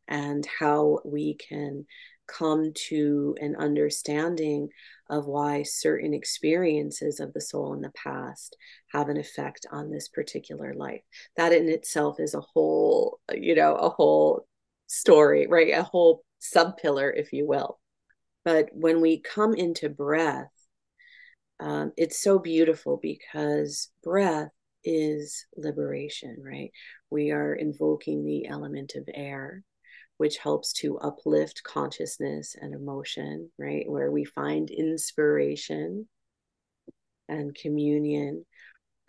and how we can come to an understanding of why certain experiences of the soul in the past have an effect on this particular life. That in itself is a whole, you know, a whole story, right? A whole sub pillar, if you will. But when we come into breath, um, it's so beautiful because breath is liberation, right? We are invoking the element of air, which helps to uplift consciousness and emotion, right? Where we find inspiration and communion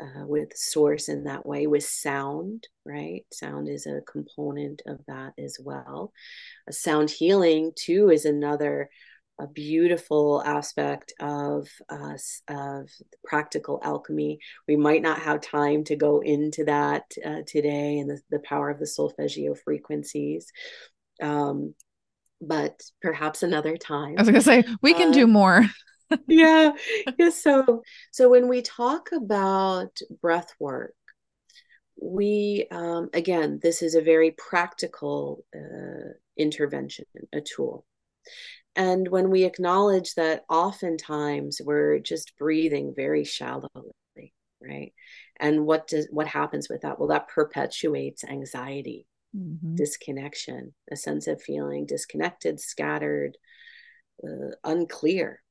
uh, with source in that way with sound right? Sound is a component of that as well. A sound healing too is another a beautiful aspect of us of practical alchemy. We might not have time to go into that uh, today and the, the power of the solfeggio frequencies um, but perhaps another time i was gonna say we can uh, do more. *laughs* yeah yeah so so when we talk about breath work we um, again this is a very practical uh, intervention a tool. And when we acknowledge that oftentimes we're just breathing very shallowly right? And what does what happens with that? Well that perpetuates anxiety mm-hmm. disconnection a sense of feeling disconnected scattered uh, unclear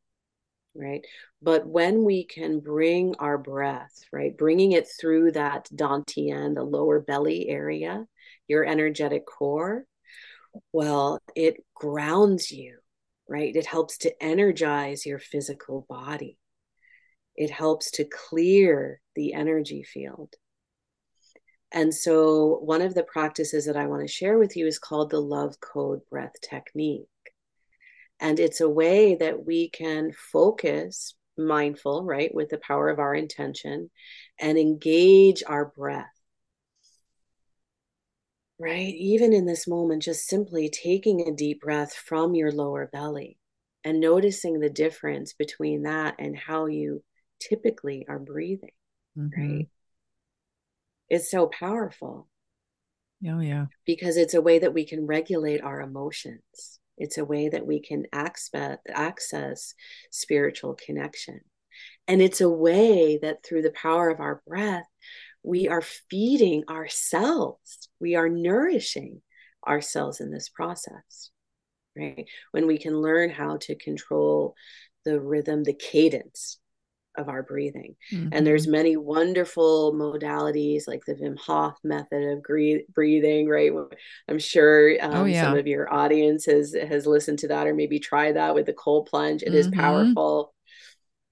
right? But when we can bring our breath, right, bringing it through that dantian, the lower belly area, your energetic core, well, it grounds you, right? It helps to energize your physical body. It helps to clear the energy field. And so, one of the practices that I want to share with you is called the love code breath technique. And it's a way that we can focus mindful, right, with the power of our intention and engage our breath. Right? Even in this moment, just simply taking a deep breath from your lower belly and noticing the difference between that and how you typically are breathing. Mm-hmm. Right? It's so powerful. Oh, yeah. Because it's a way that we can regulate our emotions it's a way that we can access, access spiritual connection. And it's a way that through the power of our breath, we are feeding ourselves, we are nourishing ourselves in this process, right? When we can learn how to control the rhythm, the cadence of our breathing. Mm-hmm. And there's many wonderful modalities like the Wim Hof method of breathing, right? I'm sure oh, um, oh, yeah. some of your audience has has listened to that or maybe try that with the cold plunge. It mm-hmm. is powerful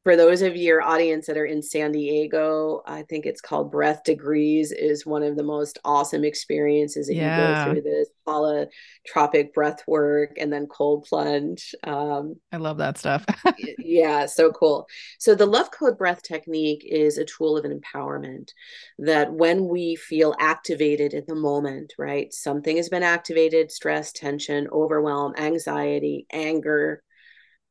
for those of your audience that are in San Diego, I think it's called Breath Degrees is one of the most awesome experiences that yeah. you go through this holotropic breath work and then cold plunge. Um, I love that stuff. *laughs* yeah, so cool. So the love code breath technique is a tool of an empowerment that when we feel activated in the moment, right? Something has been activated, stress, tension, overwhelm, anxiety, anger,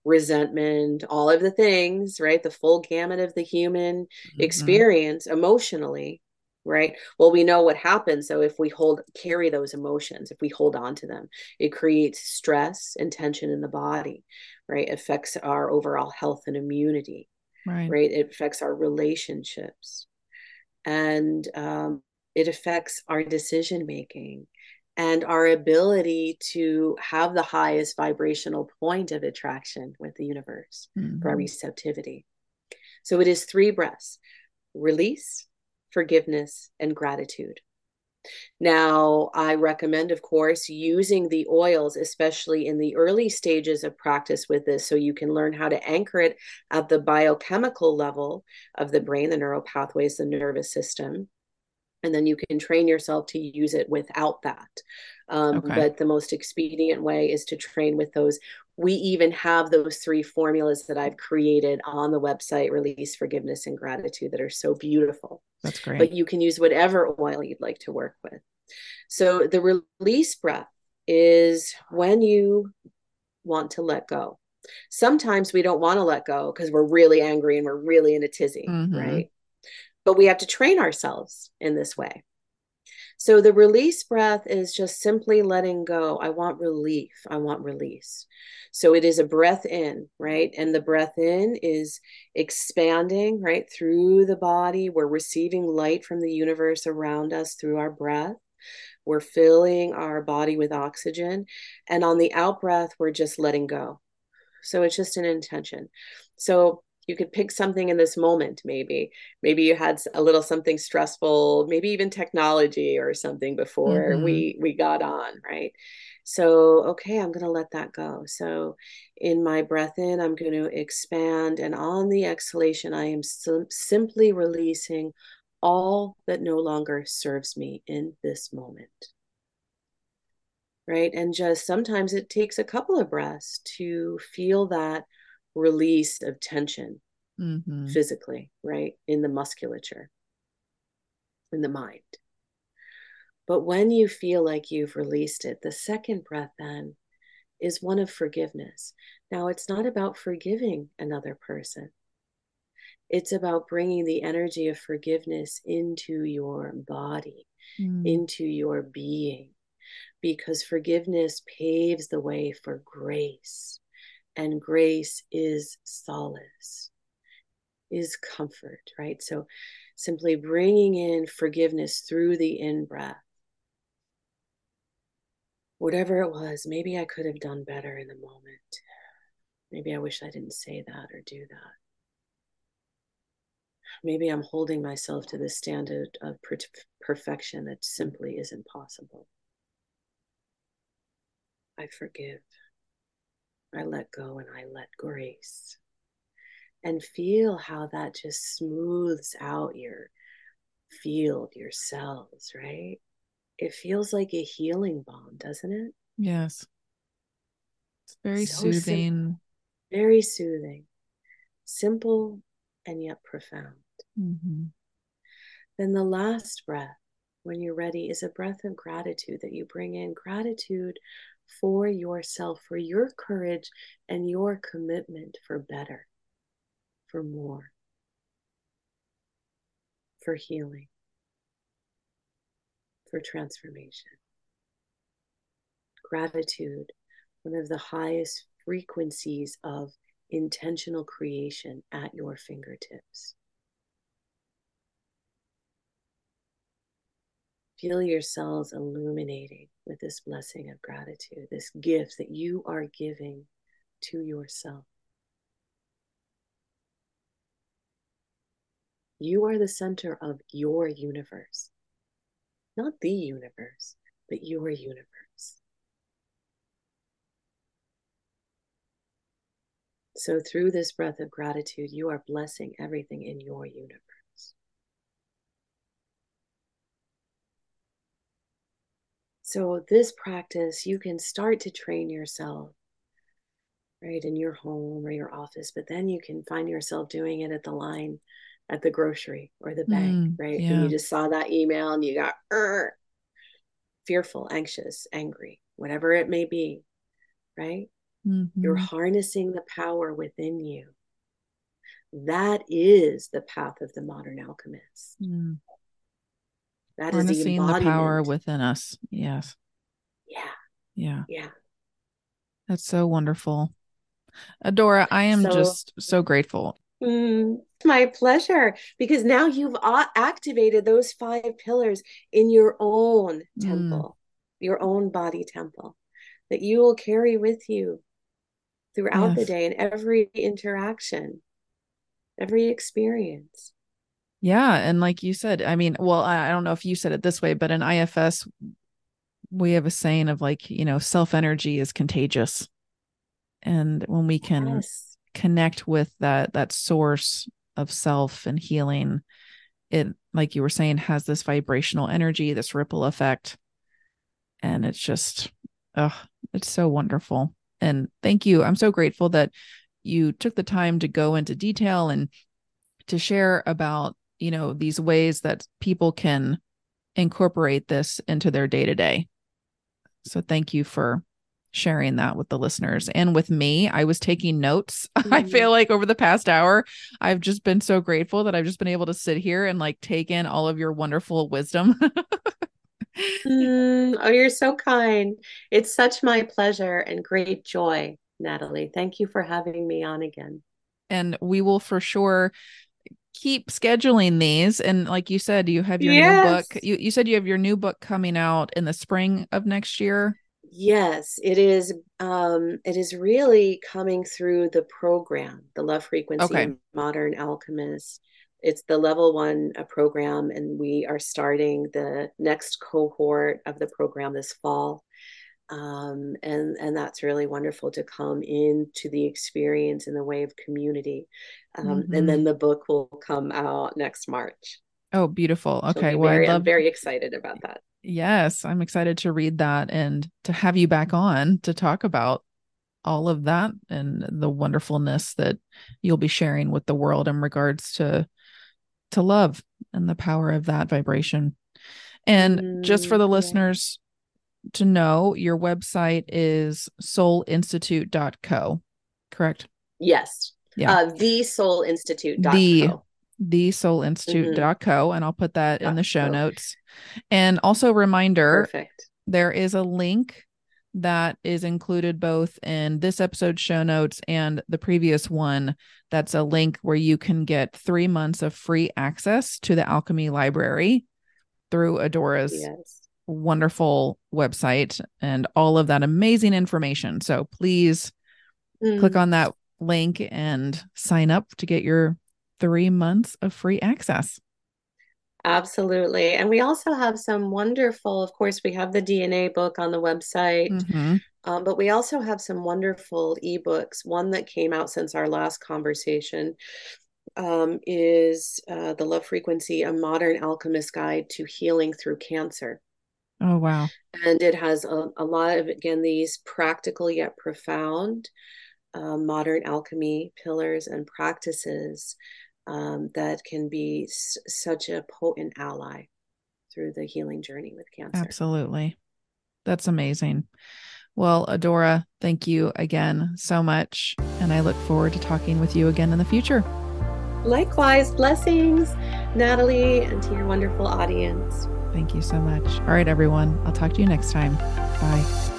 resentment, all of the things, right? The full gamut of the human mm-hmm. experience emotionally, right? Well, we know what happens. So if we hold, carry those emotions, if we hold on to them, it creates stress and tension in the body, right? It affects our overall health and immunity, right? right? It affects our relationships. And um, it affects our decision making and our ability to have the highest vibrational point of attraction with the universe mm-hmm. for our receptivity. So it is three breaths release, forgiveness, and gratitude. Now, I recommend, of course, using the oils, especially in the early stages of practice with this, so you can learn how to anchor it at the biochemical level of the brain, the neural pathways, the nervous system and then you can train yourself to use it without that. Um, okay. But the most expedient way is to train with those. We even have those three formulas that I've created on the website release, forgiveness, and gratitude that are so beautiful. That's great. But you can use whatever oil you'd like to work with. So the release breath is when you want to let go. Sometimes we don't want to let go because we're really angry and we're really in a tizzy, mm-hmm. right? But we have to train ourselves in this way. So the release breath is just simply letting go. I want relief. I want release. So it is a breath in, right? And the breath in is expanding, right, through the body. We're receiving light from the universe around us through our breath. We're filling our body with oxygen. And on the out breath, we're just letting go. So it's just an intention. So you could pick something in this moment maybe. Maybe you had a little something stressful maybe even technology or something before mm-hmm. we we got on right? So okay i'm going to let that go. So in my breath in i'm going to expand and on the exhalation i am sim- simply releasing all that no longer serves me in this moment. Right? And just sometimes it takes a couple of breaths to feel that release of tension mm-hmm. physically, right? In the musculature, in the mind. But when you feel like you've released it, the second breath then is one of forgiveness. Now, it's not about forgiving another person, it's about bringing the energy of forgiveness into your body, mm. into your being, because forgiveness paves the way for grace and grace is solace, is comfort, right? So simply bringing in forgiveness through the in breath. Whatever it was, maybe I could have done better in the moment. Maybe I wish I didn't say that or do that. Maybe I'm holding myself to the standard of per- perfection that simply isn't possible. I forgive. I let go and I let grace. And feel how that just smooths out your field, your cells, right? It feels like a healing balm, doesn't it? Yes. It's very so soothing. Simple, very soothing. Simple and yet profound. Mm-hmm. Then the last breath, when you're ready, is a breath of gratitude that you bring in gratitude for yourself, for your courage and your commitment for better, for more, for healing, for transformation. Gratitude, one of the highest frequencies of intentional creation at your fingertips. Feel your cells illuminating with this blessing of gratitude, this gift that you are giving to yourself. You are the center of your universe, not the universe, but your universe. So, through this breath of gratitude, you are blessing everything in your universe. So, this practice, you can start to train yourself, right, in your home or your office, but then you can find yourself doing it at the line at the grocery or the bank, mm, right? Yeah. And you just saw that email and you got fearful, anxious, angry, whatever it may be, right? Mm-hmm. You're harnessing the power within you. That is the path of the modern alchemist. Mm. That Harnessing is the, the power within us. Yes. Yeah. Yeah. Yeah. That's so wonderful. Adora, I am so, just so grateful. Mm, my pleasure. Because now you've activated those five pillars in your own mm. temple, mm. your own body temple that you will carry with you throughout yes. the day and every interaction, every experience. Yeah. And like you said, I mean, well, I, don't know if you said it this way, but in IFS, we have a saying of like, you know, self energy is contagious. And when we can yes. connect with that, that source of self and healing, it, like you were saying, has this vibrational energy, this ripple effect. And it's just, oh, it's so wonderful. And thank you. I'm so grateful that you took the time to go into detail and to share about you know these ways that people can incorporate this into their day to day so thank you for sharing that with the listeners. And with me i was taking notes. *laughs* Mm-hmm. i feel like over the past hour i've just been so grateful that i've just been able to sit here and like take in all of your wonderful wisdom. *laughs* Mm, oh you're so kind. It's such my pleasure and great joy natalie. Thank you for having me on again. And we will for sure keep scheduling these and like you said you have your yes. new book you, you said you have your new book coming out in the spring of next year Yes, it is. Um, it is really coming through the program, the Love Frequency Okay. Modern Alchemist. It's the level one uh, program, and we are starting the next cohort of the program this fall. Um, and and that's really wonderful to come into the experience in the way of community. Um, Mhm. and then the book will come out next March. Oh, beautiful. Okay. be Well, very, I'm very excited about that. Yes, I'm excited to read that and to have you back on to talk about all of that and the wonderfulness that you'll be sharing with the world in regards to to love and the power of that vibration. And just for Mm, the yeah. listeners to know, your website is soulinstitute.co, correct? Yes. Yeah. Uh, the Soul Institute. The- Co. thesoulinstitute.co and I'll put that in the show notes. And also reminder, Perfect. there is a link that is included both in this episode show notes and the previous one. That's a link where you can get three months of free access to the Alchemy Library through Adora's Yes. Wonderful website and all of that amazing information. So please click Mm. on that link and sign up to get your three months of free access. Absolutely. And we also have some wonderful, of course, we have the DNA book on the website, Mhm. um, but we also have some wonderful ebooks. One that came out since our last conversation um, is uh, The Love Frequency, a modern alchemist guide to healing through cancer. Oh, wow. And it has a, a lot of, again, these practical yet profound uh, modern alchemy pillars and practices um, that can be s- such a potent ally through the healing journey with cancer. Absolutely. That's amazing. Well, Adora, thank you again so much. And I look forward to talking with you again in the future. Likewise, blessings, Natalie, and to your wonderful audience. Thank you so much. All right, everyone. I'll talk to you next time. Bye.